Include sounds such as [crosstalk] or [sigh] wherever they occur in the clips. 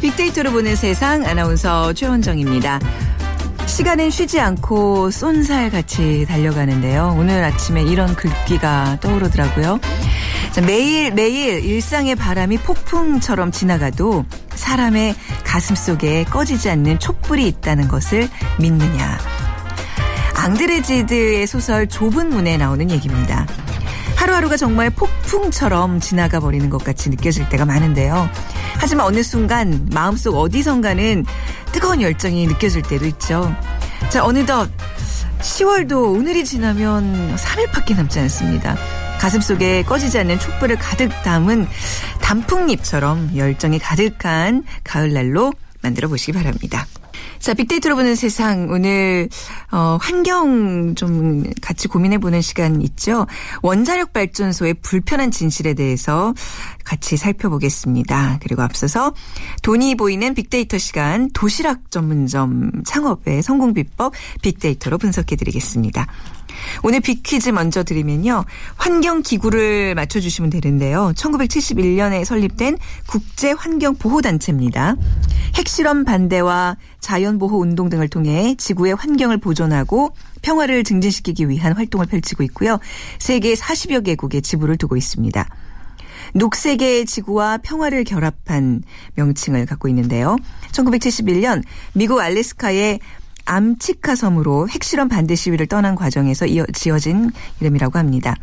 빅데이터로 보는 세상 아나운서 최원정입니다. 시간은 쉬지 않고 쏜살같이 달려가는데요. 오늘 아침에 이런 글귀가 떠오르더라고요. 자, 매일 매일 일상의 바람이 폭풍처럼 지나가도 사람의 가슴 속에 꺼지지 않는 촛불이 있다는 것을 믿느냐. 앙드레지드의 소설 좁은 문에 나오는 얘기입니다. 하루하루가 정말 폭풍처럼 지나가 버리는 것 같이 느껴질 때가 많은데요. 하지만 어느 순간 마음속 어디선가는 뜨거운 열정이 느껴질 때도 있죠. 자, 어느덧 10월도 오늘이 지나면 3일밖에 남지 않습니다. 가슴 속에 꺼지지 않는 촛불을 가득 담은 단풍잎처럼 열정이 가득한 가을날로 만들어 보시기 바랍니다. 자, 빅데이터로 보는 세상 오늘 어, 환경 좀 같이 고민해 보는 시간 있죠. 원자력 발전소의 불편한 진실에 대해서 같이 살펴보겠습니다. 그리고 앞서서 돈이 보이는 빅데이터 시간 도시락 전문점 창업의 성공 비법 빅데이터로 분석해 드리겠습니다. 오늘 빅퀴즈 먼저 드리면요. 환경기구를 맞춰주시면 되는데요. 1971년에 설립된 국제환경보호단체입니다. 핵실험 반대와 자연보호 운동 등을 통해 지구의 환경을 보존하고 평화를 증진시키기 위한 활동을 펼치고 있고요. 세계 40여 개국에 지부를 두고 있습니다. 녹색의 지구와 평화를 결합한 명칭을 갖고 있는데요. 1971년 미국 알래스카의 암치카 섬으로 핵실험 반대 시위를 떠난 과정에서 지어진 이름이라고 합니다.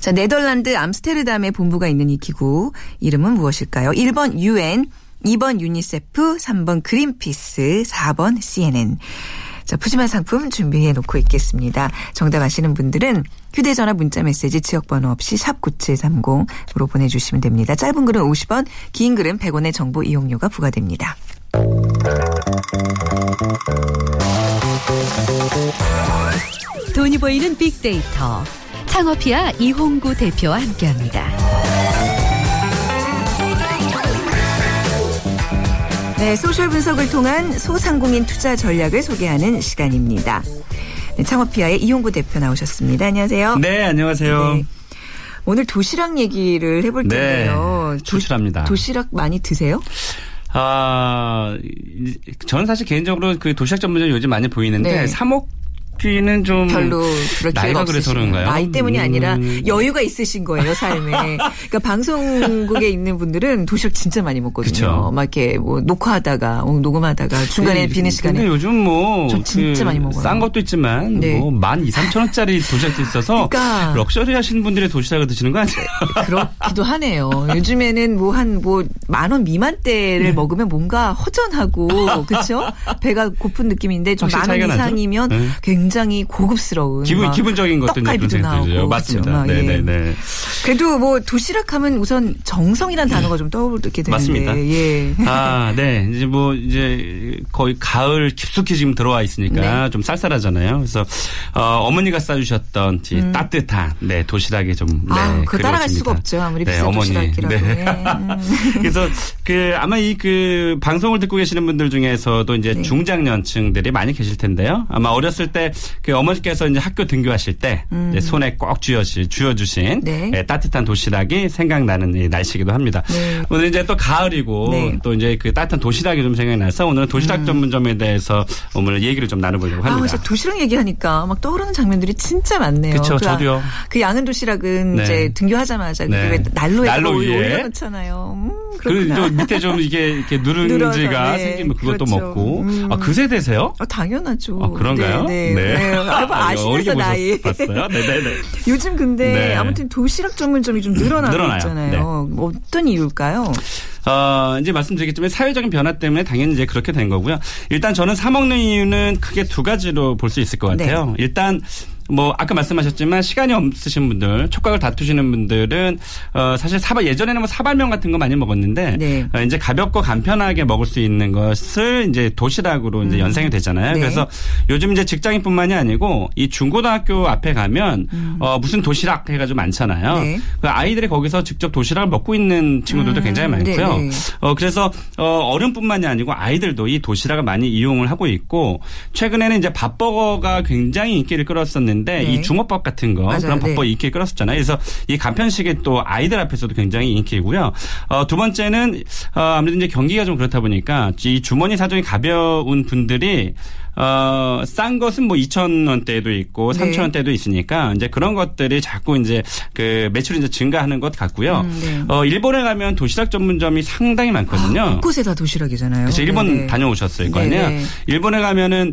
자, 네덜란드 암스테르담에 본부가 있는 이 기구 이름은 무엇일까요? 1번 UN, 2번 유니세프, 3번 그린피스, 4번 CNN. 자, 푸짐한 상품 준비해 놓고 있겠습니다. 정답 아시는 분들은 휴대전화 문자 메시지 지역번호 없이 샵 9730으로 보내주시면 됩니다. 짧은 글은 50원, 긴 글은 100원의 정보 이용료가 부과됩니다. 돈이 보이는 빅데이터 창업피아 이홍구 대표와 함께합니다. 네, 소셜 분석을 통한 소상공인 투자 전략을 소개하는 시간입니다. 네, 창업피아의 이홍구 대표 나오셨습니다. 안녕하세요. 네, 안녕하세요. 네. 오늘 도시락 얘기를 해볼 네, 텐데요. 도시락입니다. 도시락 많이 드세요? 아, 저는 사실 개인적으로 그 도시락 전문점 요즘 많이 보이는데 네. 사목 커피는 좀 별로 나이가 그래서 그런가요? 나이 때문이 아니라 음. 여유가 있으신 거예요 삶에. [laughs] 그러니까 방송국에 있는 분들은 도시락 진짜 많이 먹거든요. 그쵸. 막 이렇게 뭐 녹화하다가 어, 녹음하다가 중간에 비는 시간에. 근데 요즘 뭐저 진짜 그 많이 먹어요. 싼 것도 있지만 네. 뭐만 2, 3천 원짜리 도시락도 있어서 [laughs] 그러니까 럭셔리 하시는 분들의 도시락을 드시는 거 아니에요? [laughs] 그렇기도 하네요. 요즘에는 뭐 한 뭐 만 원 미만대를 네. 먹으면 뭔가 허전하고 그렇죠? 배가 고픈 느낌인데 좀 만 원 이상이면 네. 굉장히 굉장히 고급스러운 기분 기분적인 것들 떡갈비도 나오고 맞습니다. 네네네. 네, 네. 그래도 뭐 도시락 하면 우선 정성이란 단어가 좀 떠오르게 되는데 맞습니다. 예. 아, 네. 이제 뭐 이제 거의 가을 깊숙이 지금 들어와 있으니까 네. 좀 쌀쌀하잖아요. 그래서 어머니가 싸주셨던 음. 따뜻한 네 도시락에 좀 네, 아, 그 따라갈 수가 없죠. 아무리 네, 비싼 어머니. 도시락이라도. 네. 음. [laughs] 그래서 그 아마 이 그 방송을 듣고 계시는 분들 중에서도 이제 네. 중장년층들이 많이 계실 텐데요. 아마 어렸을 때그 어머니께서 이제 학교 등교하실 때 음. 손에 꼭 쥐어주신, 쥐어주신 네. 네, 따뜻한 도시락이 생각나는 날씨기도 합니다. 네. 오늘 이제 또 가을이고 네. 또 이제 그 따뜻한 도시락이 좀 생각나서 오늘은 도시락 음. 전문점에 대해서 오늘 얘기를 좀 나눠보려고 합니다. 아, 진짜 도시락 얘기하니까 막 떠오르는 장면들이 진짜 많네요. 그렇죠. 그, 저도요. 그 양은 도시락은 네. 이제 등교하자마자 네. 난로에 난로 위에 올려놓잖아요. 음, 그리고 좀 밑에 좀 이게 이렇게 누룽지가 [laughs] 네. 생기면 그것도 그렇죠. 먹고. 음. 아, 그 세대세요? 아, 당연하죠. 아, 그런가요? 네. 네. 네. 아, 아시면서 나이. 봤어요? 네네네. [laughs] 요즘 근데 아무튼 도시락 전문점이 좀 늘어나고 늘어나요. 있잖아요. 네. 어떤 이유일까요? 어, 이제 말씀드리겠지만 사회적인 변화 때문에 당연히 이제 그렇게 된 거고요. 일단 저는 사 먹는 이유는 크게 두 가지로 볼 수 있을 것 같아요. 네. 일단 뭐 아까 말씀하셨지만 시간이 없으신 분들 촉각을 다투시는 분들은 어 사실 사발 예전에는 뭐 사발면 같은 거 많이 먹었는데 네. 어 이제 가볍고 간편하게 먹을 수 있는 것을 이제 도시락으로 이제 음. 연상이 되잖아요. 네. 그래서 요즘 이제 직장인뿐만이 아니고 이 중고등학교 앞에 가면 음. 어 무슨 도시락 해가지고 많잖아요. 네. 그 아이들이 거기서 직접 도시락을 먹고 있는 친구들도 음. 굉장히 많고요. 네, 네. 어 그래서 어 어른뿐만이 아니고 아이들도 이 도시락을 많이 이용을 하고 있고 최근에는 이제 밥버거가 굉장히 인기를 끌었었는데 있는데 네. 이 주먹밥 같은 거 맞아요. 그런 네. 법법 인기 끌었었잖아요. 그래서 이 간편식이 또 아이들 앞에서도 굉장히 인기이고요. 어, 두 번째는 어, 아무래도 이제 경기가 좀 그렇다 보니까 이 주머니 사정이 가벼운 분들이 어, 싼 것은 뭐 2천 원대도 있고 네. 3천 원대도 있으니까 이제 그런 것들이 자꾸 이제 그 매출이 이제 증가하는 것 같고요. 음, 네. 어, 일본에 가면 도시락 전문점이 상당히 많거든요. 아, 곳곳에 다 도시락이잖아요. 그래서 일본 네네. 다녀오셨을 거 아니에요. 네네. 일본에 가면은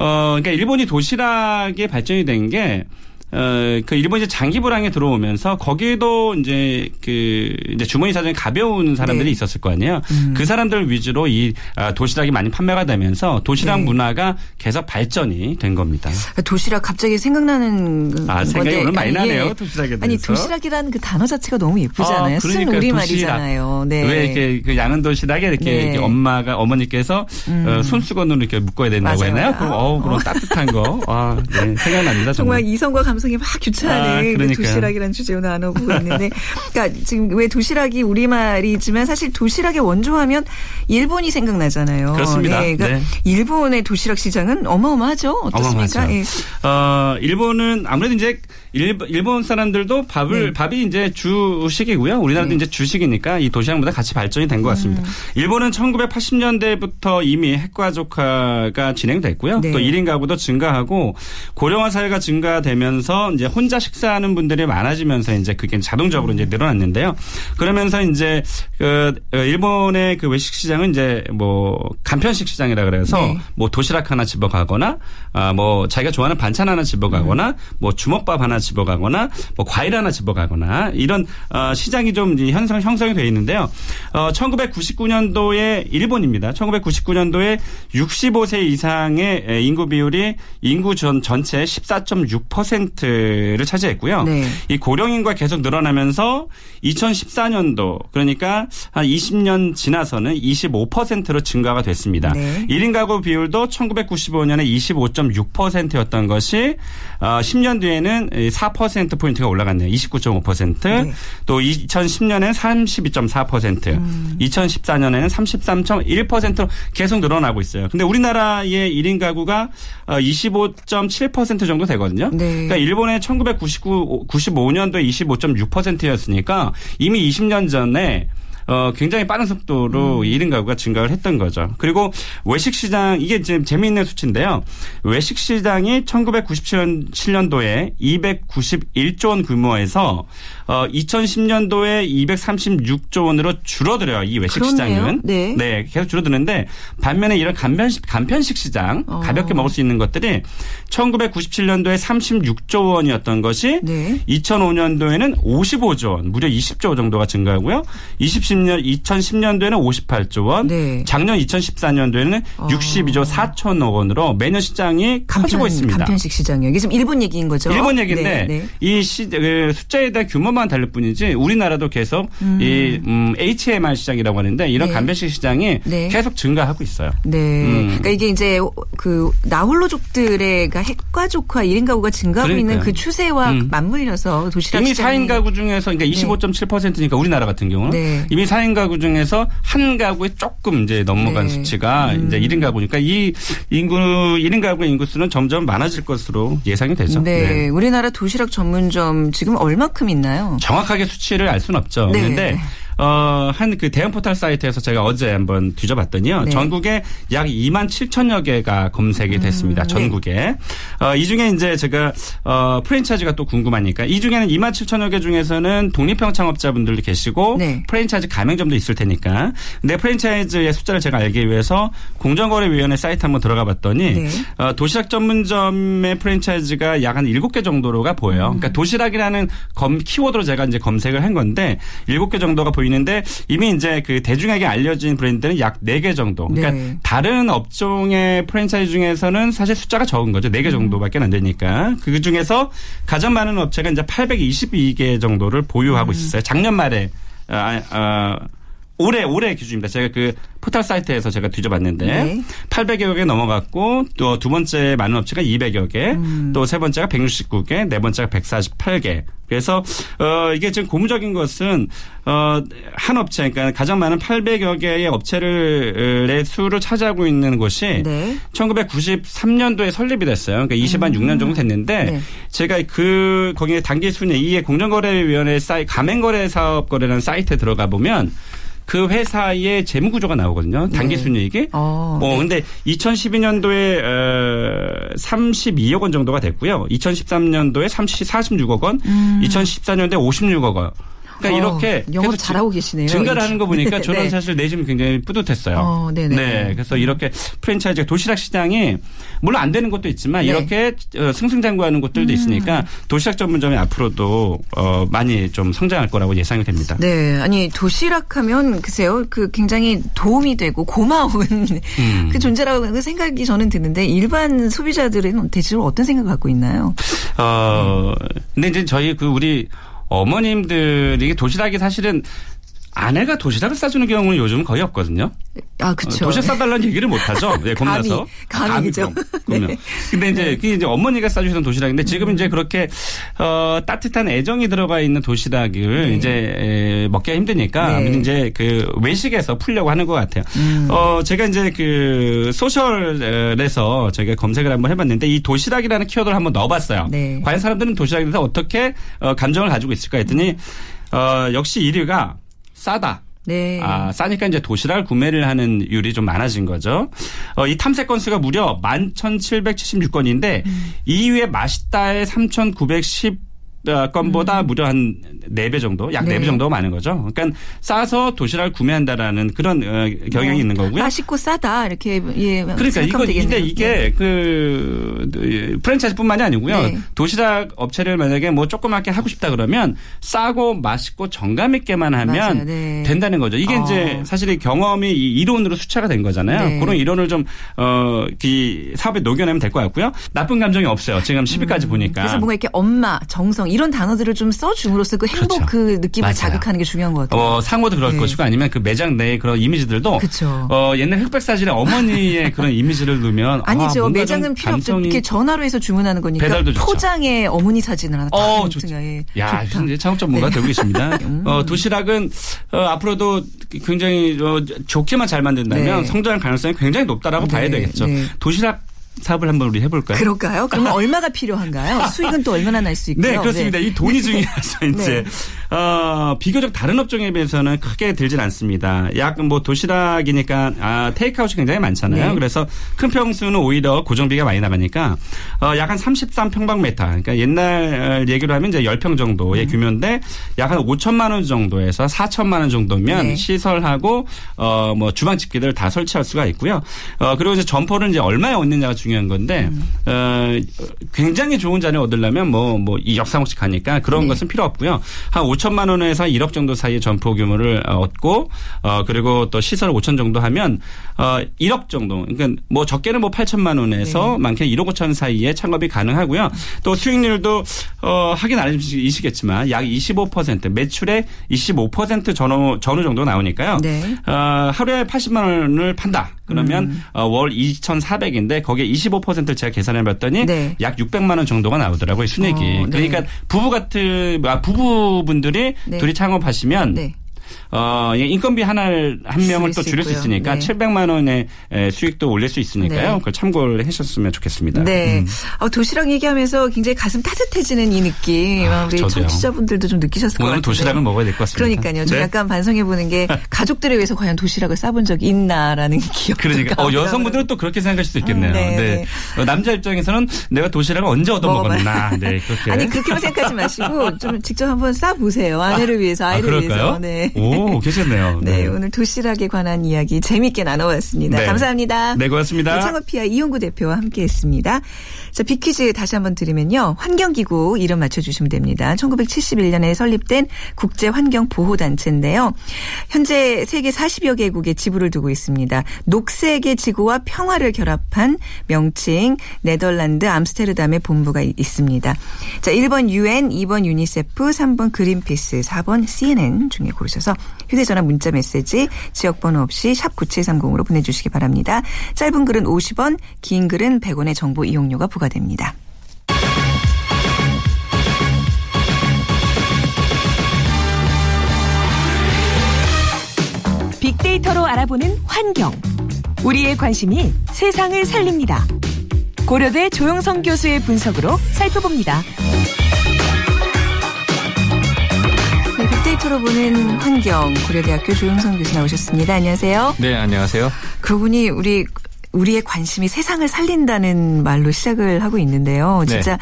어 그러니까 일본이 도시락이 발전이 된 게 어, 그 일본 이제 장기 불황에 들어오면서 거기에도 이제 그 이제 주머니 사정이 가벼운 사람들이 네. 있었을 거 아니에요. 그 사람들 위주로 이 아, 도시락이 많이 판매가 되면서 도시락 네. 문화가 계속 발전이 된 겁니다. 도시락 갑자기 생각나는 아, 생각이 오늘 많이 나네요, 예. 도시락에 대해서. 아니 도시락이라는 그 단어 자체가 너무 예쁘잖아요. 아, 쓴. 우리. 말이잖아요. 네. 왜 이렇게 그 양은 도시락에 이렇게, 네. 음. 이렇게 엄마가 어머니께서 어, 손수건으로 이렇게 묶어야 된다고 맞아요. 했나요? 그럼 아, 어우 그런 어. 따뜻한 거. 아, 네, 생각납니다. 정말 정말. 이성과 감 성이 막 교차하는 아, 그. 도시락이라는 주제로 나눠보고 있는데, 그러니까 지금 왜 도시락이 우리 말이지만 사실 도시락의 원조하면 일본이 생각나잖아요. 그렇습니다. 네, 그러니까 네. 일본의 도시락 시장은 어마어마하죠. 어떻습니까? 어마어마하죠. 예. 어, 일본은 아무래도 이제 일, 일본 사람들도 밥을 네. 밥이 이제 주식이고요. 우리나라도 네. 이제 주식이니까 이 도시락보다 같이 발전이 된 것 같습니다. 일본은 1980년대부터 이미 핵가족화가 진행됐고요. 네. 또 1인 가구도 증가하고 고령화 사회가 증가되면서 이제 혼자 식사하는 분들이 많아지면서 이제 그게 자동적으로 이제 늘어났는데요. 그러면서 이제 그 어, 일본의 그 외식 시장은 이제 뭐 간편식 시장이라 그래서 네. 뭐 도시락 하나 집어가거나 아뭐 자기가 좋아하는 반찬 하나 집어가거나 뭐 주먹밥 하나 집어가거나 뭐 과일 하나 집어가거나 이런 어 시장이 좀 현상 형성이 되어 있는데요. 어 1999년도에 일본입니다. 1999년도에 65세 이상의 에, 인구 비율이 인구 전 전체 14.6%를 차지했고요. 네. 이 고령인구가 계속 늘어나면서 2014년도 그러니까 한 20년 지나서는 25%로 증가가 됐습니다. 네. 1인 가구 비율도 1995년에 25.6%였던 것이 어, 10년 뒤에는 4% 포인트가 올라갔네요. 29.5%. 네. 또 2010년에는 32.4%, 2014년에는 33.1%로 계속 늘어나고 있어요. 근데 우리나라의 1인 가구가 25.7% 정도 되거든요. 네. 그러니까 일본의 1999 95년도에 25.6%였으니까 이미 20년 전에 어, 굉장히 빠른 속도로 음. 1인 가구가 증가를 했던 거죠. 그리고 외식 시장, 이게 지금 재미있는 수치인데요. 외식 시장이 1997년도에 291조 원 규모에서 어, 2010년도에 236조 원으로 줄어들어요. 이 외식 그렇네요. 시장은. 네. 계속 줄어드는데 반면에 이런 간편식, 간편식 시장, 어. 가볍게 먹을 수 있는 것들이 1997년도에 36조 원이었던 것이 네. 2005년도에는 55조 원, 무려 20조 정도가 증가하고요. 2010년 2010년도에는 58조 원, 네. 작년 2014년도에는 어. 62조 4천억 원으로 매년 시장이 커지고 있습니다. 간편식 시장이요. 이게 지금 일본 얘기인 거죠. 일본 얘기인데 네, 네. 이 시, 그 숫자에 대한 규모만 다를 뿐이지 우리나라도 계속 이 음, HMR 시장이라고 하는데 이런 네. 간편식 시장이 네. 계속 증가하고 있어요. 네. 음. 그러니까 이게 이제 그 나홀로족들의 그러니까 핵가족화 1인 가구가 증가하고 그러니까요. 있는 그 추세와 음. 맞물려서 도시락 이미 시장이 4인 가구 중에서 그러니까 25.7%니까 우리나라 같은 경우는 네. 이미 4인 가구 중에서 한 가구에 조금 이제 넘어간 네. 수치가 이제 1인 가구니까 이 인구 1인 가구의 인구수는 점점 많아질 것으로 예상이 되죠. 네. 네. 우리나라 도시락 전문점 지금 얼마큼 있나요? 정확하게 수치를 알 수는 없죠. 네. 그런데 어, 한 그 대형 포털 사이트에서 제가 어제 한번 뒤져봤더니요. 네. 전국에 약 2만 7천여 개가 검색이 됐습니다. 네. 전국에. 어, 이 중에 이제 제가 어, 프랜차이즈가 또 궁금하니까 이 중에는 2만 7천여 개 중에서는 독립형 창업자분들도 계시고 네. 프랜차이즈 가맹점도 있을 테니까. 근데 프랜차이즈의 숫자를 제가 알기 위해서 공정거래위원회 사이트 한번 들어가 봤더니 네. 어, 도시락 전문점의 프랜차이즈가 약 한 7개 정도로가 보여요. 음. 그러니까 도시락이라는 검 키워드로 제가 이제 검색을 한 건데 7개 정도가 보이는 데 이미 이제 그 대중에게 알려진 브랜드는 약 4개 정도. 그러니까 네. 다른 업종의 프랜차이즈 중에서는 사실 숫자가 적은 거죠. 4개 정도밖에 안 되니까. 그 중에서 가장 많은 업체가 이제 822개 정도를 보유하고 있었어요. 작년 말에 아, 아, 올해 올해 기준입니다. 제가 그 포털 사이트에서 제가 뒤져봤는데 네. 800여 개 넘어갔고 또 두 번째 많은 업체가 200여 개, 음. 또세 번째가 169개, 네 번째가 148개. 그래서 어 이게 지금 고무적인 것은 어한 업체 그러니까 가장 많은 800여 개의 업체를의 수를 차지하고 있는 곳이 네. 1993년도에 설립이 됐어요. 그러니까 20한 6년 정도 됐는데 네. 제가 그 거기에 단기 순위 이에 공정거래위원회 사이 가맹거래 사업 거래라는 사이트에 들어가 보면 그 회사의 재무 구조가 나오거든요. 단기 네. 순이익이. 어, 어, 네. 근데 2012년도에 어, 32억 원 정도가 됐고요. 2013년도에 30, 46억 원, 2014년도에 56억 원. 그러니까 음. 어, 이렇게 영업 계속 잘하고 계시네요. 증가를. 하는 거 보니까 [laughs] 네, 저는 네. 사실 내심 굉장히 뿌듯했어요. 어, 네네. 네, 그래서 이렇게 프랜차이즈 도시락 시장이 물론 안 되는 것도 있지만 네. 음. 이렇게 어, 승승장구하는 곳들도 있으니까 도시락 전문점이 앞으로도 어, 많이 좀 성장할 거라고 예상이 됩니다. 네, 아니 도시락 하면 글쎄요, 그 굉장히 도움이 되고 고마운 [laughs] 음. 그 존재라고 생각이 저는 드는데 일반 소비자들은 대체로 어떤 생각을 갖고 있나요? 어, 근데 이제 저희 그 우리 어머님들이 도시락이 사실은 아내가 도시락을 싸주는 경우는 요즘은 거의 없거든요. 아, 그렇죠. 어, 도시락 싸달라는 얘기를 못 하죠. 네, 겁나서. 감히, 감이죠. 그럼, 그럼요. 네. 근데 이제 그게 이제 어머니가 싸주시던 도시락인데 지금 이제 그렇게 어 따뜻한 애정이 들어가 있는 도시락을 네. 이제 에, 먹기가 힘드니까 네. 이제 그 외식에서 풀려고 하는 것 같아요. 음. 어 제가 이제 그 소셜에서 제가 검색을 한번 해봤는데 이 도시락이라는 키워드를 한번 넣어봤어요. 네. 과연 사람들은 도시락에 대해서 어떻게 어, 감정을 가지고 있을까 했더니 어 역시 1위가 싸다. 네. 아, 싸니까 이제 도시락을 구매를 하는 율이 좀 많아진 거죠. 어, 이 탐색 건수가 무려 11,776건인데 음. 2위에 맛있다의 3,910 건보다 무려 한 4배 정도, 약 음. 네. 4배 정도가 많은 거죠. 그러니까 싸서 도시락을 구매한다라는 그런 어, 경향이 뭐, 있는 거고요. 맛있고 싸다 이렇게 예. 그러니까 이거 근데. 이게 그 예, 프랜차이즈뿐만이 아니고요. 네. 도시락 업체를 만약에 뭐 조그맣게 하고 싶다 그러면 싸고 맛있고 정감 있게만 하면. 네. 된다는 거죠. 이게 어. 이제 사실 이 경험이 이 이론으로 수차가 된 거잖아요. 네. 그런 이론을 좀 어, 이 사업에 녹여내면 될 것 같고요. 나쁜 감정이 없어요. 지금 10위까지 보니까. 음. 그래서 뭔가 이렇게 엄마, 정성 이런 단어들을 좀 써줌으로써 그 행복 그렇죠. 그 느낌을 맞아요. 자극하는 게 중요한 것 같아요. 어, 상호도 그럴 네. 것이고 아니면 그 매장 내의 그런 이미지들도 그쵸. 어, 옛날 흑백 사진에 어머니의 [laughs] 그런 이미지를 넣으면 아, 아니죠. 뭔가 매장은 좀 필요 없죠. 이렇게 전화로 해서 주문하는 거니까 배달도 좋죠. 포장에 어머니 사진을 하나 딱 어, 좋죠. 예. 야, 좋다. 이제 창업 전문가 네. 되고 계십니다. [laughs] 어, 도시락은 어, 앞으로도 굉장히 어, 좋게만 잘 만든다면 네. 성장할 가능성이 굉장히 높다라고 네, 봐야 되겠죠. 네. 도시락 사업을 한번 우리 해볼까요? 그럴까요? 그러면 [laughs] 얼마가 필요한가요? 수익은 또 얼마나 날 수 있고요. 네, 그렇습니다. 이 돈이 중요해서 [laughs] 이제 네. 어, 비교적 다른 업종에 비해서는 크게 들진 않습니다. 약 뭐 도시락이니까 아, 테이크아웃이 굉장히 많잖아요. 네. 그래서 큰 평수는 오히려 고정비가 많이 나가니까 어, 약 한 33평방미터. 그러니까 옛날 얘기로 하면 이제 10평 정도의 음. 규모인데 약 한 5천만 원 정도에서 4천만 원 정도면 네. 시설하고 어, 뭐 주방 집기들 다 설치할 수가 있고요. 어, 그리고 이제 점포를 이제 얼마에 얻느냐가 중요 한 건데 음. 어, 굉장히 좋은 자리를 얻으려면 뭐뭐 2억 3억씩 가니까 그런 네. 것은 필요 없고요. 한 5천만 원에서 1억 정도 사이의 점포 규모를 어, 얻고 어, 그리고 또 시설 5천 정도 하면 어, 1억 정도. 그러니까 뭐 적게는 뭐 8천만 원에서 네. 많게는 1억 5천 사이에 창업이 가능하고요. 또 수익률도 어, 하긴 아니시겠지만 약 25% 매출의 25% 전후 전후 정도 나오니까요. 네. 어, 하루에 80만 원을 판다. 그러면 음. 어, 월 2,400인데 거기에 25%를 제가 계산해 봤더니 네. 약 600만 원 정도가 나오더라고요. 순이익이. 어, 네. 그러니까 부부 같은 아, 부부분들이 네. 둘이 창업하시면 네. 어, 예, 인건비 하나를 한 명을 또 줄일 줄일 수수 있으니까 있고요. 네. 700만 원의 에, 수익도 올릴 수 있으니까요. 네. 그걸 참고를 하셨으면 좋겠습니다. 네. 음. 어, 도시락 얘기하면서 굉장히 가슴 따뜻해지는 이 느낌. 아, 우리 저도요. 청취자분들도 좀 느끼셨을 것 같아요. 도시락을 먹어야 될 것 같습니다. 그러니까요. 좀 네. 약간 반성해 보는 게 [laughs] 가족들을 위해서 과연 도시락을 싸본 적이 있나라는 [laughs] 기억. 그러니까 어, 여성분들은 또 그렇게 생각할 수도 있겠네요. 음, 네, 네. 네. 어, 남자 입장에서는 내가 도시락을 언제 얻어 먹었나. 네, 그렇게. [laughs] 아니 그렇게만 생각하지 마시고 좀 직접 한번 싸 보세요. 아내를 위해서 아, 아이를 그럴까요? 위해서. 네. 오, [laughs] 괜찮네요. 네, 오늘 도시락에 관한 이야기 재미있게 나눠봤습니다. 네. 감사합니다. 네, 고맙습니다. 네, 창업피아 이용구 대표와 함께했습니다. 자, 비퀴즈 다시 한번 들으면요. 환경기구 이름 맞춰주시면 됩니다. 1971년에 설립된 국제환경보호단체인데요. 현재 세계 40여 개국에 지부를 두고 있습니다. 녹색의 지구와 평화를 결합한 명칭 네덜란드 암스테르담에 본부가 이- 있습니다. 자, 1번 UN, 2번 유니세프, 3번 그린피스, 4번 CNN 중에 고르셔서 주셔서 휴대전화 문자 메시지 지역번호 없이 샵 9730으로 보내주시기 바랍니다. 짧은 글은 50원, 긴 글은 100원의 정보 이용료가 부과됩니다. 빅데이터로 알아보는 환경. 우리의 관심이 세상을 살립니다. 고려대 조영성 교수의 분석으로 살펴봅니다. 빅데이터로 보는 환경 고려대학교 조영성 교수 나오셨습니다. 안녕하세요. 네, 안녕하세요. 보니 우리 우리의 관심이 세상을 살린다는 말로 시작을 하고 있는데요. 네. 진짜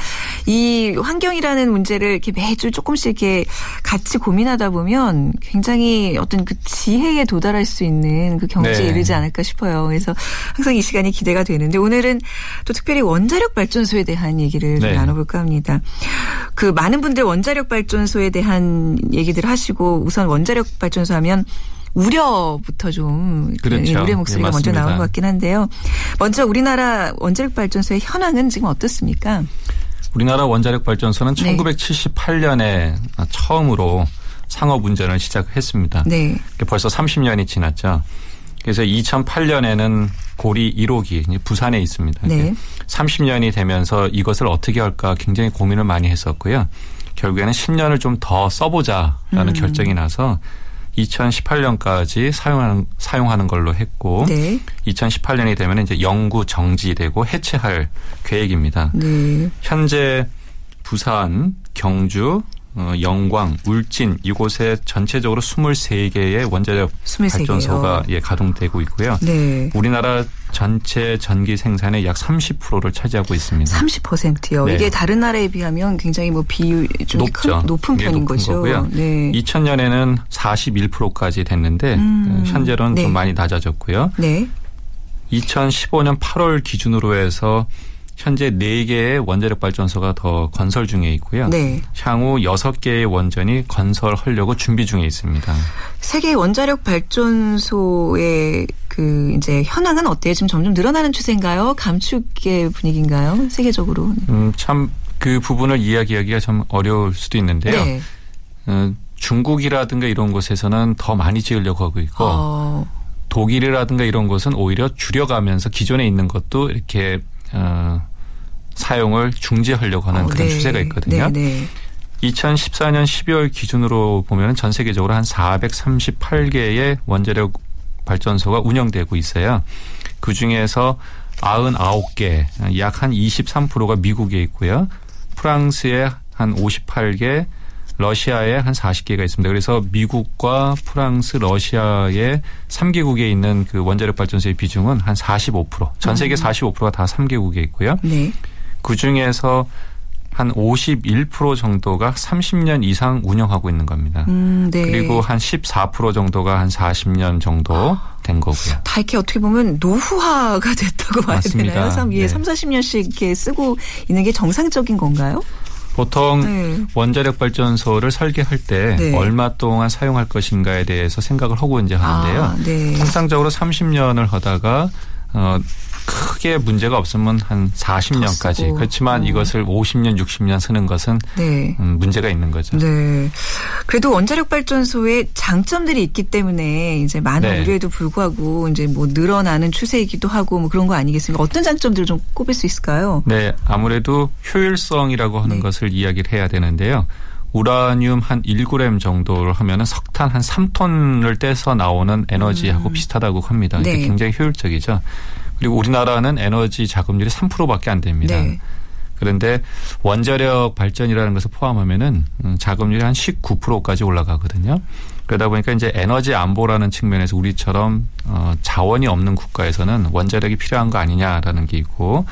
이 환경이라는 문제를 이렇게 매주 조금씩 이렇게 같이 고민하다 보면 굉장히 어떤 그 지혜에 도달할 수 있는 그 경지에 네. 이르지 않을까 싶어요. 그래서 항상 이 시간이 기대가 되는데 오늘은 또 특별히 원자력 발전소에 대한 얘기를 좀 네. 나눠볼까 합니다. 그 많은 분들 원자력 발전소에 대한 얘기들 하시고 우선 원자력 발전소 하면 우려부터 좀 그렇죠. 우려 목소리가 네, 먼저. 나온 것 같긴 한데요. 먼저 우리나라 원자력 발전소의 현황은 지금 어떻습니까? 우리나라 원자력 발전소는 네. 1978년에 처음으로 상업 운전을 시작했습니다. 네. 벌써 30년이 지났죠. 그래서 2008년에는 고리 1호기 이제 부산에 있습니다. 네. 30년이 되면서 이것을 어떻게 할까 굉장히 고민을 많이 했었고요. 결국에는 10년을 좀 더 써보자라는 음. 결정이 나서 2018년까지 사용하는 사용하는 걸로 했고 네. 2018년이 되면 이제 영구 정지되고 해체할 계획입니다. 네. 현재 부산, 경주, 어, 영광, 울진 이곳에 전체적으로 23개의 원자력 23 개요. 발전소가 예, 가동되고 있고요. 네. 우리나라 전체 전기 생산의 약 30%를 차지하고 있습니다. 30%요. 네. 이게 다른 나라에 비하면 굉장히 뭐 비율 좀 높죠. 큰, 높은 예, 편인 거죠. 거고요. 네. 2000년에는 41%까지 됐는데 음, 어, 현재로는 네. 좀 많이 낮아졌고요. 네. 2015년 8월 기준으로 해서 현재 4개의 원자력 발전소가 더 건설 중에 있고요. 네. 향후 6개의 원전이 건설하려고 준비 중에 있습니다. 세계 원자력 발전소의 그 이제 현황은 어때요? 지금 점점 늘어나는 추세인가요? 감축의 분위기인가요? 세계적으로. 음, 참 그 부분을 이야기하기가 좀 어려울 수도 있는데요. 네. 어, 중국이라든가 이런 곳에서는 더 많이 지으려고 하고 있고 어, 독일이라든가 이런 곳은 오히려 줄여가면서 기존에 있는 것도 이렇게 어, 사용을 중지하려고 하는 어, 그런 네. 추세가 있거든요. 네, 네. 2014년 12월 기준으로 보면 전 세계적으로 한 438개의 원자력 발전소가 운영되고 있어요. 그 중에서 99개, 약 한 23%가 미국에 있고요. 프랑스에 한 58개, 러시아에 한 40개가 있습니다. 그래서 미국과 프랑스, 러시아의 3개국에 있는 그 원자력 발전소의 비중은 한 45%. 전 세계 45%가 다 3개국에 있고요. 네. 그 중에서 한 51% 정도가 30년 이상 운영하고 있는 겁니다. 음, 네. 그리고 한 14% 정도가 한 40년 정도 된 거고요. 다 이렇게 어떻게 보면 노후화가 [laughs] 됐다고 봐야 맞습니다. 되나요? 삼, 예, 네. 3, 40년씩 이렇게 쓰고 있는 게 정상적인 건가요? 보통 네. 원자력 발전소를 설계할 때 네. 얼마 동안 사용할 것인가에 대해서 생각을 하고 이제 하는데요. 아, 네. 통상적으로 30년을 하다가 어 크게 문제가 없으면 한더 40년까지. 쓰고. 그렇지만 어. 이것을 50년, 60년 쓰는 것은 네. 음, 문제가 있는 거죠. 네. 그래도 원자력 발전소에 장점들이 있기 때문에 이제 많은 네. 우려에도 불구하고 이제 뭐 늘어나는 추세이기도 하고 뭐 그런 거 아니겠습니까? 어떤 장점들을 좀 꼽을 수 있을까요? 네, 아무래도 효율성이라고 하는 네. 것을 이야기를 해야 되는데요. 우라늄 한 1g 정도를 하면은 석탄 한 3톤을 떼서 나오는 에너지하고 비슷하다고 합니다. 음. 네. 굉장히 효율적이죠. 그리고 우리나라는 에너지 자금률이 3%밖에 안 됩니다. 네. 그런데 원자력 발전이라는 것을 포함하면은 음, 자금률이 한 19%까지 올라가거든요. 그러다 보니까 이제 에너지 안보라는 측면에서 우리처럼 어, 자원이 없는 국가에서는 원자력이 필요한 거 아니냐라는 게 있고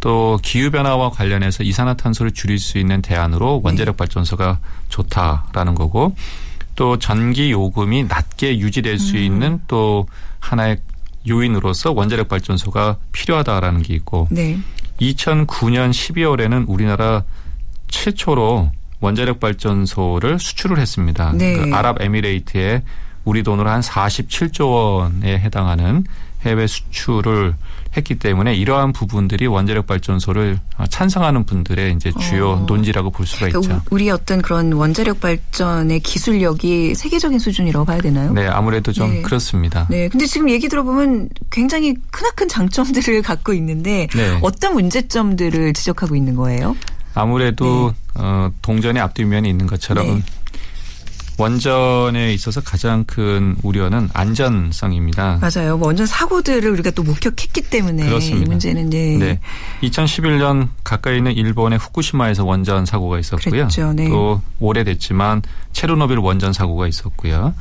또 기후 변화와 관련해서 이산화탄소를 줄일 수 있는 대안으로 원자력 발전소가 좋다라는 거고 또 전기 요금이 낮게 유지될 수 있는 또 하나의 요인으로서 원자력 발전소가 필요하다라는 게 있고 네. 2009년 12월에는 우리나라 최초로 원자력 발전소를 수출을 했습니다. 네. 그 아랍에미레이트에 우리 돈으로 한 47조 원에 해당하는 해외 수출을 했기 때문에 이러한 부분들이 원자력 발전소를 어, 찬성하는 분들의 이제 주요 어. 논지라고 볼 수가 있죠. 그러니까 우리 어떤 그런 원자력 발전의 기술력이 세계적인 수준이라고 봐야 되나요? 네, 아무래도 좀 네. 그렇습니다. 네. 근데 지금 얘기 들어보면 굉장히 크나큰 장점들을 [laughs] 갖고 있는데 네. 어떤 문제점들을 지적하고 있는 거예요? 아무래도 어, 동전의 앞뒷면이 있는 것처럼 네. 원전에 있어서 가장 큰 우려는 안전성입니다. 맞아요. 뭐 원전 사고들을 우리가 또 목격했기 때문에 그렇습니다. 이 문제는 이제 네. 2011년 가까이 있는 일본의 후쿠시마에서 원전 사고가 있었고요. 그랬죠. 네. 또 오래됐지만 체르노빌 원전 사고가 있었고요.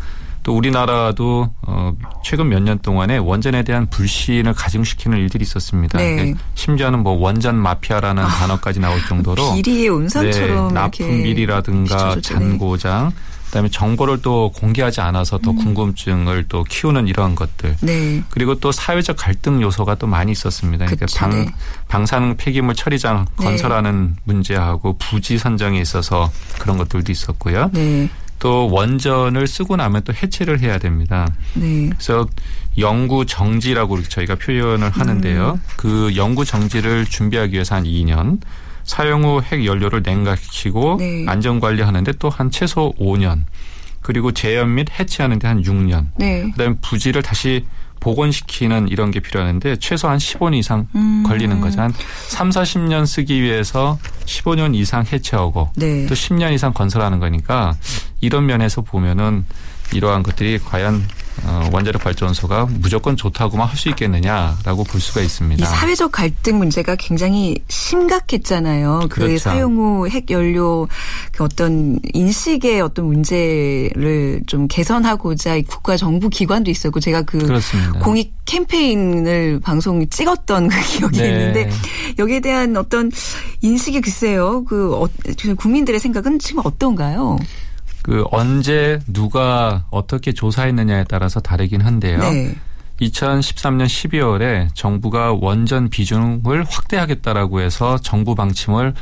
또 우리나라도 어 최근 몇 년 동안에 원전에 대한 불신을 가중시키는 일들이 있었습니다. 네. 아, 심지어는 뭐 원전 마피아라는 단어까지 나올 정도로 비리의 온상처럼 네, 납품 비리라든가. 네. 잔고장 그다음에 정보를 또 공개하지 않아서 더 궁금증을 또 키우는 이러한 것들 네. 그리고 또 사회적 갈등 요소가 또 많이 있었습니다. 그러니까 그쵸, 방, 네. 방사능 폐기물 처리장 네. 건설하는 문제하고 부지 선정에 있어서 그런 것들도 있었고요. 네. 또 원전을 쓰고 나면 또 해체를 해야 됩니다. 네. 그래서 연구 정지라고 저희가 표현을 하는데요. 음. 그 연구 정지를 준비하기 위해서 한 2년, 사용 후 핵 연료를 냉각시키고 네. 안전 관리하는데 또 한 최소 5년, 그리고 재현 및 해체하는데 한 6년, 네. 그다음에 부지를 다시 복원시키는 이런 게 필요하는데 최소 한 15년 이상 음. 걸리는 거죠. 한 3, 40년 쓰기 위해서 15년 이상 해체하고 네. 또 10년 이상 건설하는 거니까 이런 면에서 보면은 이러한 것들이 과연 어, 원자력 발전소가 무조건 좋다고만 할 수 있겠느냐라고 볼 수가 이 있습니다. 사회적 갈등 문제가 굉장히 심각했잖아요. 그 그렇죠. 사용 후 핵 연료 그 어떤 인식의 어떤 문제를 좀 개선하고자 이 국가 정부 기관도 있었고 제가 그 그렇습니다. 공익 캠페인을 방송 찍었던 그 기억이 네. 있는데 여기에 대한 어떤 인식이 글쎄요. 그 어, 국민들의 생각은 지금 어떤가요? 그 언제 누가 어떻게 조사했느냐에 따라서 다르긴 한데요. 네. 2013년 12월에 정부가 원전 비중을 확대하겠다라고 해서 정부 방침을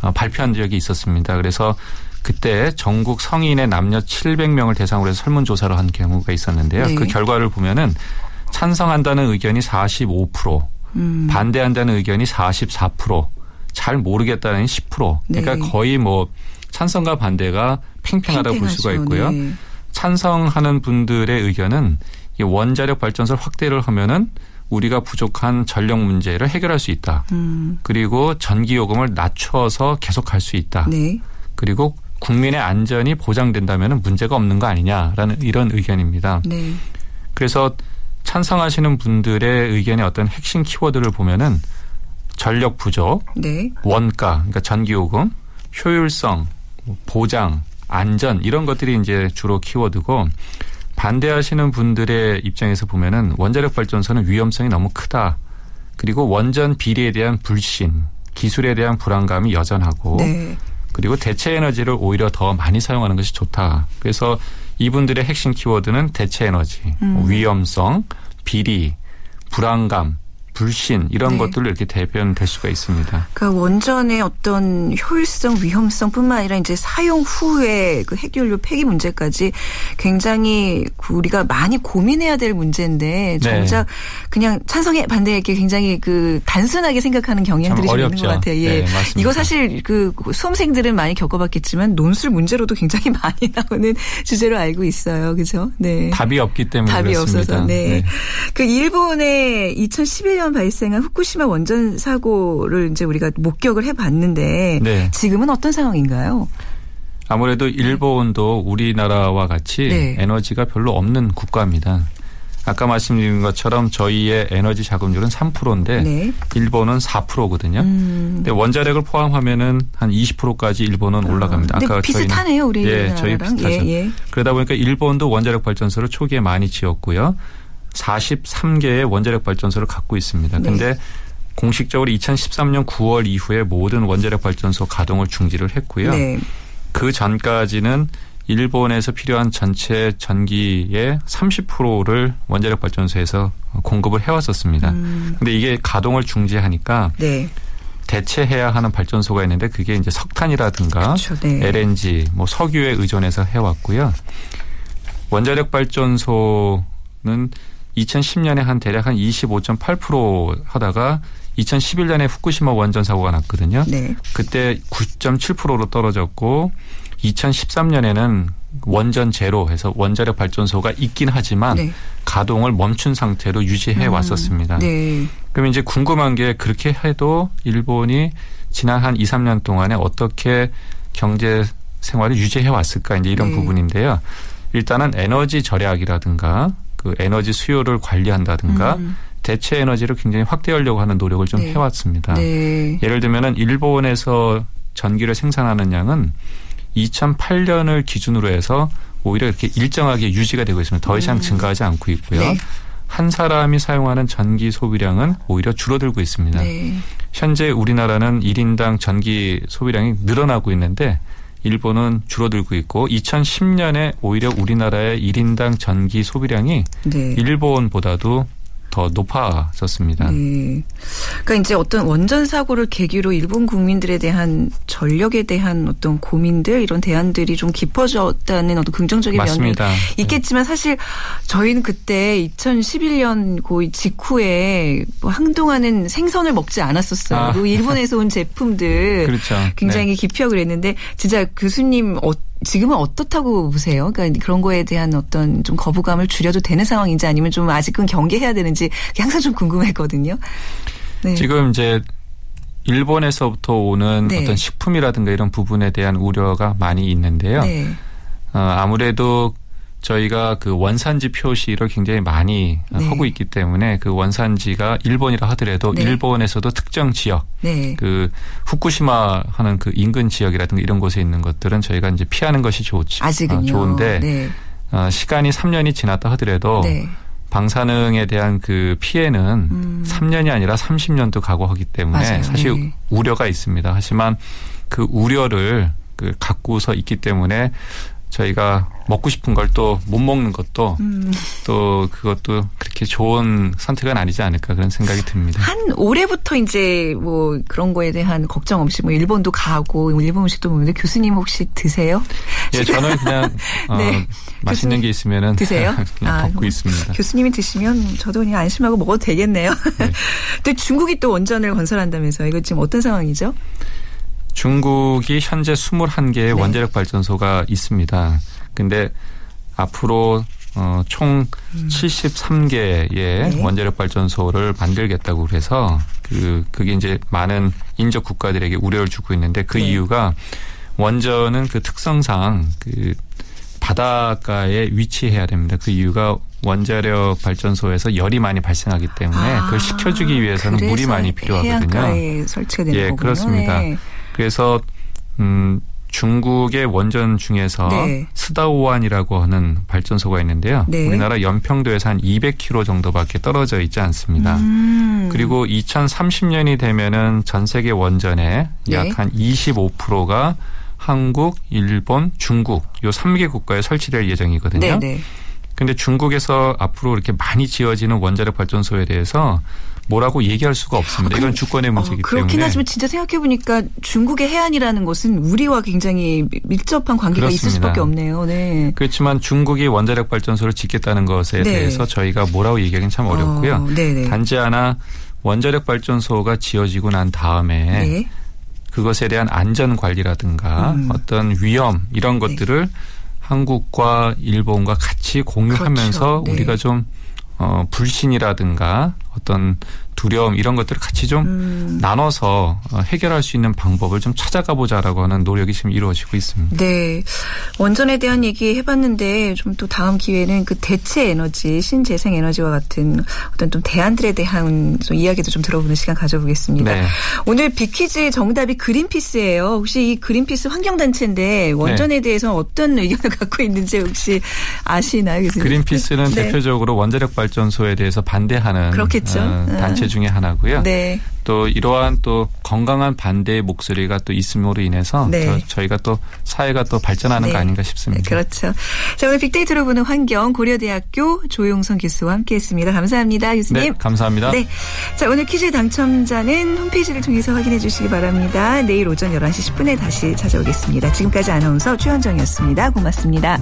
어, 발표한 적이 있었습니다. 그래서 그때 전국 성인의 남녀 700명을 대상으로 해서 설문조사를 한 경우가 있었는데요. 네. 그 결과를 보면은 찬성한다는 의견이 45%, 음. 반대한다는 의견이 44%, 잘 모르겠다는 10%. 그러니까 네. 거의 뭐 찬성과 반대가 팽팽하다고 볼 수가. 있고요. 네. 찬성하는 분들의 의견은 이 원자력 발전소를 확대를 하면은 우리가 부족한 전력 문제를 해결할 수 있다. 음. 그리고 전기 요금을 낮춰서 계속할 수 있다. 네. 그리고 국민의 안전이 보장된다면 문제가 없는 거 아니냐라는 이런 의견입니다. 네. 그래서 찬성하시는 분들의 의견의 어떤 핵심 키워드를 보면은 전력 부족, 네. 원가, 그러니까 전기 요금, 효율성, 뭐 보장, 안전 이런 것들이 이제 주로 키워드고 반대하시는 분들의 입장에서 보면은 원자력 발전소는 위험성이 너무 크다. 그리고 원전 비리에 대한 불신, 기술에 대한 불안감이 여전하고 네. 그리고 대체 에너지를 오히려 더 많이 사용하는 것이 좋다. 그래서 이분들의 핵심 키워드는 대체 에너지, 음. 위험성, 비리, 불안감, 불신 이런 네. 것들로 이렇게 대변될 수가 있습니다. 그러니까 원전의 어떤 효율성, 위험성뿐만 아니라 이제 사용 후에 그 핵연료 폐기 문제까지 굉장히 그 우리가 많이 고민해야 될 문제인데 네. 정작 그냥 찬성에 반대에 이렇게 굉장히 그 단순하게 생각하는 경향들이 좀 있는. 것 같아요. 예. 네, 맞습니다. 이거 사실 그 수험생들은 많이 겪어봤겠지만 논술 문제로도 굉장히 [laughs] 많이 나오는 주제로 알고 있어요. 그죠? 네. 답이 없기 때문에 답이 그렇습니다. 없어서 네. 그 일본의 2011년 발생한 후쿠시마 원전 사고를 이제 우리가 목격을 해봤는데 네. 지금은 어떤 상황인가요? 아무래도 일본도 우리나라와 같이 네. 에너지가 별로 없는 국가입니다. 아까 말씀드린 것처럼 저희의 에너지 자금률은 3%인데 네. 일본은 4%거든요. 음. 근데 원자력을 포함하면은 한 20%까지 일본은 올라갑니다. 근데 아까 비슷하네요, 우리 예, 저희. 비슷하죠. 예, 예. 그러다 보니까 일본도 원자력 발전소를 초기에 많이 지었고요. 43개의 원자력 발전소를 갖고 있습니다. 네. 근데 공식적으로 2013년 9월 이후에 모든 원자력 발전소 가동을 중지를 했고요. 네. 그 전까지는 일본에서 필요한 전체 전기의 30%를 원자력 발전소에서 공급을 해왔었습니다. 음. 근데 이게 가동을 중지하니까 네. 대체해야 하는 발전소가 있는데 그게 이제 석탄이라든가 그렇죠. 네. LNG, 뭐 석유에 의존해서 해왔고요. 원자력 발전소는 2010년에 한 대략 한 25.8% 하다가 2011년에 후쿠시마 원전 사고가 났거든요. 네. 그때 9.7%로 떨어졌고 2013년에는 원전 제로 해서 원자력 발전소가 있긴 하지만 네. 가동을 멈춘 상태로 유지해 왔었습니다. 네. 그럼 이제 궁금한 게 그렇게 해도 일본이 지난 한 2, 3년 동안에 어떻게 경제 생활을 유지해 왔을까 이제 이런 네. 부분인데요. 일단은 에너지 절약이라든가 그 에너지 수요를 관리한다든가 음. 대체 에너지를 굉장히 확대하려고 하는 노력을 좀 네. 해왔습니다. 네. 예를 들면은 일본에서 전기를 생산하는 양은 2008년을 기준으로 해서 오히려 이렇게 일정하게 유지가 되고 있습니다. 더 이상 증가하지 않고 있고요. 음. 네. 한 사람이 사용하는 전기 소비량은 오히려 줄어들고 있습니다. 네. 현재 우리나라는 1인당 전기 소비량이 늘어나고 있는데 일본은 줄어들고 있고 2010년에 오히려 우리나라의 1인당 전기 소비량이 네. 일본보다도 더 높아졌습니다. 네. 그러니까 이제 어떤 원전 사고를 계기로 일본 국민들에 대한 전력에 대한 어떤 고민들 이런 대안들이 좀 깊어졌다는 어떤 긍정적인 면이 맞습니다. 있겠지만 사실 저희는 그때 2011년 고 직후에 뭐 한동안은 생선을 먹지 않았었어요. 아. 그리고 일본에서 온 제품들 [laughs] 그렇죠. 굉장히 네. 깊이 하고 그랬는데 진짜 교수님 어, 지금은 어떻다고 보세요? 그러니까 그런 거에 대한 어떤 좀 거부감을 줄여도 되는 상황인지 아니면 좀 아직은 경계해야 되는지 항상 좀 궁금했거든요. 네. 지금 이제 일본에서부터 오는 네. 어떤 식품이라든가 이런 부분에 대한 우려가 많이 있는데요. 네. 어, 아무래도 저희가 그 원산지 표시를 굉장히 많이 어, 네. 하고 있기 때문에 그 원산지가 일본이라 하더라도 네. 일본에서도 특정 지역 네. 그 후쿠시마 하는 그 인근 지역이라든가 이런 곳에 있는 것들은 저희가 이제 피하는 것이 좋지 아직은요. 어, 좋은데 네. 어, 시간이 3년이 지났다 하더라도 네. 방사능에 대한 그 피해는 음. 3년이 아니라 30년도 각오하기 때문에 맞아요. 사실 네. 우려가 있습니다. 하지만 그 우려를 그 갖고서 있기 때문에 저희가 먹고 싶은 걸 또 못 먹는 것도 음. 또 그것도 그렇게 좋은 선택은 아니지 않을까 그런 생각이 듭니다. 한 올해부터 이제 뭐 그런 거에 대한 걱정 없이 뭐 일본도 가고 뭐 일본 음식도 먹는데 교수님 혹시 드세요? 예, [laughs] 저는 그냥 어, 네. 맛있는 게 있으면은 드세요? [laughs] 그냥 아, 먹고 그럼 있습니다. 교수님이 드시면 저도 그냥 안심하고 먹어도 되겠네요. [laughs] 또 중국이 또 원전을 건설한다면서 이거 지금 어떤 상황이죠? 중국이 현재 21개의 네. 원자력 발전소가 있습니다. 근데 앞으로 어, 총 73개의 음. 네. 원자력 발전소를 만들겠다고 그래서 그 그게 이제 많은 인접 국가들에게 우려를 주고 있는데 그 네. 이유가 원전은 그 특성상 그 바닷가에 위치해야 됩니다. 그 이유가 원자력 발전소에서 열이 많이 발생하기 때문에 그걸 식혀주기 위해서는 물이 아, 많이 필요하거든요. 해안가에 설치가 되는 예, 거군요. 그렇습니다. 네. 그래서 음 중국의 원전 중에서 네. 스다오안이라고 하는 발전소가 있는데요. 네. 우리나라 연평도에서 한 200km 정도밖에 떨어져 있지 않습니다. 음. 그리고 2030년이 되면은 전 세계 원전의 네. 약한 25%가 한국, 일본, 중국 요 3개 국가에 설치될 예정이거든요. 네, 네. 근데 중국에서 앞으로 이렇게 많이 지어지는 원자력 발전소에 대해서 뭐라고 얘기할 수가 없습니다. 이건 주권의 문제이기 어, 그렇긴 때문에 하지만 진짜 생각해 보니까 중국의 해안이라는 것은 우리와 굉장히 밀접한 관계가 있을 그렇습니다. 수밖에 없네요. 네. 그렇지만 중국이 원자력 발전소를 짓겠다는 것에 네. 대해서 저희가 뭐라고 얘기하기는 참 어렵고요. 어, 네네. 단지 하나 원자력 발전소가 지어지고 난 다음에 네. 그것에 대한 안전 관리라든가 음. 어떤 위험 이런 네. 것들을 한국과 일본과 같이 공유하면서 그렇죠. 네. 우리가 좀 어, 불신이라든가 어떤 두려움 이런 것들을 같이 좀 음. 나눠서 어, 해결할 수 있는 방법을 좀 찾아가 보자라고 하는 노력이 지금 이루어지고 있습니다. 네. 원전에 대한 얘기 해봤는데 좀 또 다음 기회는 그 대체 에너지, 신재생 에너지와 같은 어떤 좀 대안들에 대한 좀 이야기도 좀 들어보는 시간 가져보겠습니다. 네. 오늘 비퀴즈 정답이 그린피스예요. 혹시 이 그린피스 환경단체인데 원전에 대해서 어떤 의견을 [laughs] 갖고 있는지 혹시 아시나요? 교수님? 그린피스는 네. 대표적으로 원자력 발전소에 대해서 반대하는 그렇겠 죠. 어, 음. 단체 중에 하나고요. 네. 또 이러한 또 건강한 반대의 목소리가 또 있음으로 인해서 네. 저, 희가 또 사회가 또 발전하는 네. 거 아닌가 네, 싶습니다. 그렇죠. 자, 오늘 빅데이터로 보는 환경 고려대학교 조용선 교수와 함께했습니다. 감사합니다, 교수님. 네, 감사합니다. 네. 자, 오늘 퀴즈 당첨자는 홈페이지를 통해서 확인해 주시기 바랍니다. 내일 오전 11시 10분에 다시 찾아오겠습니다. 지금까지 아나운서 최현정이었습니다. 고맙습니다.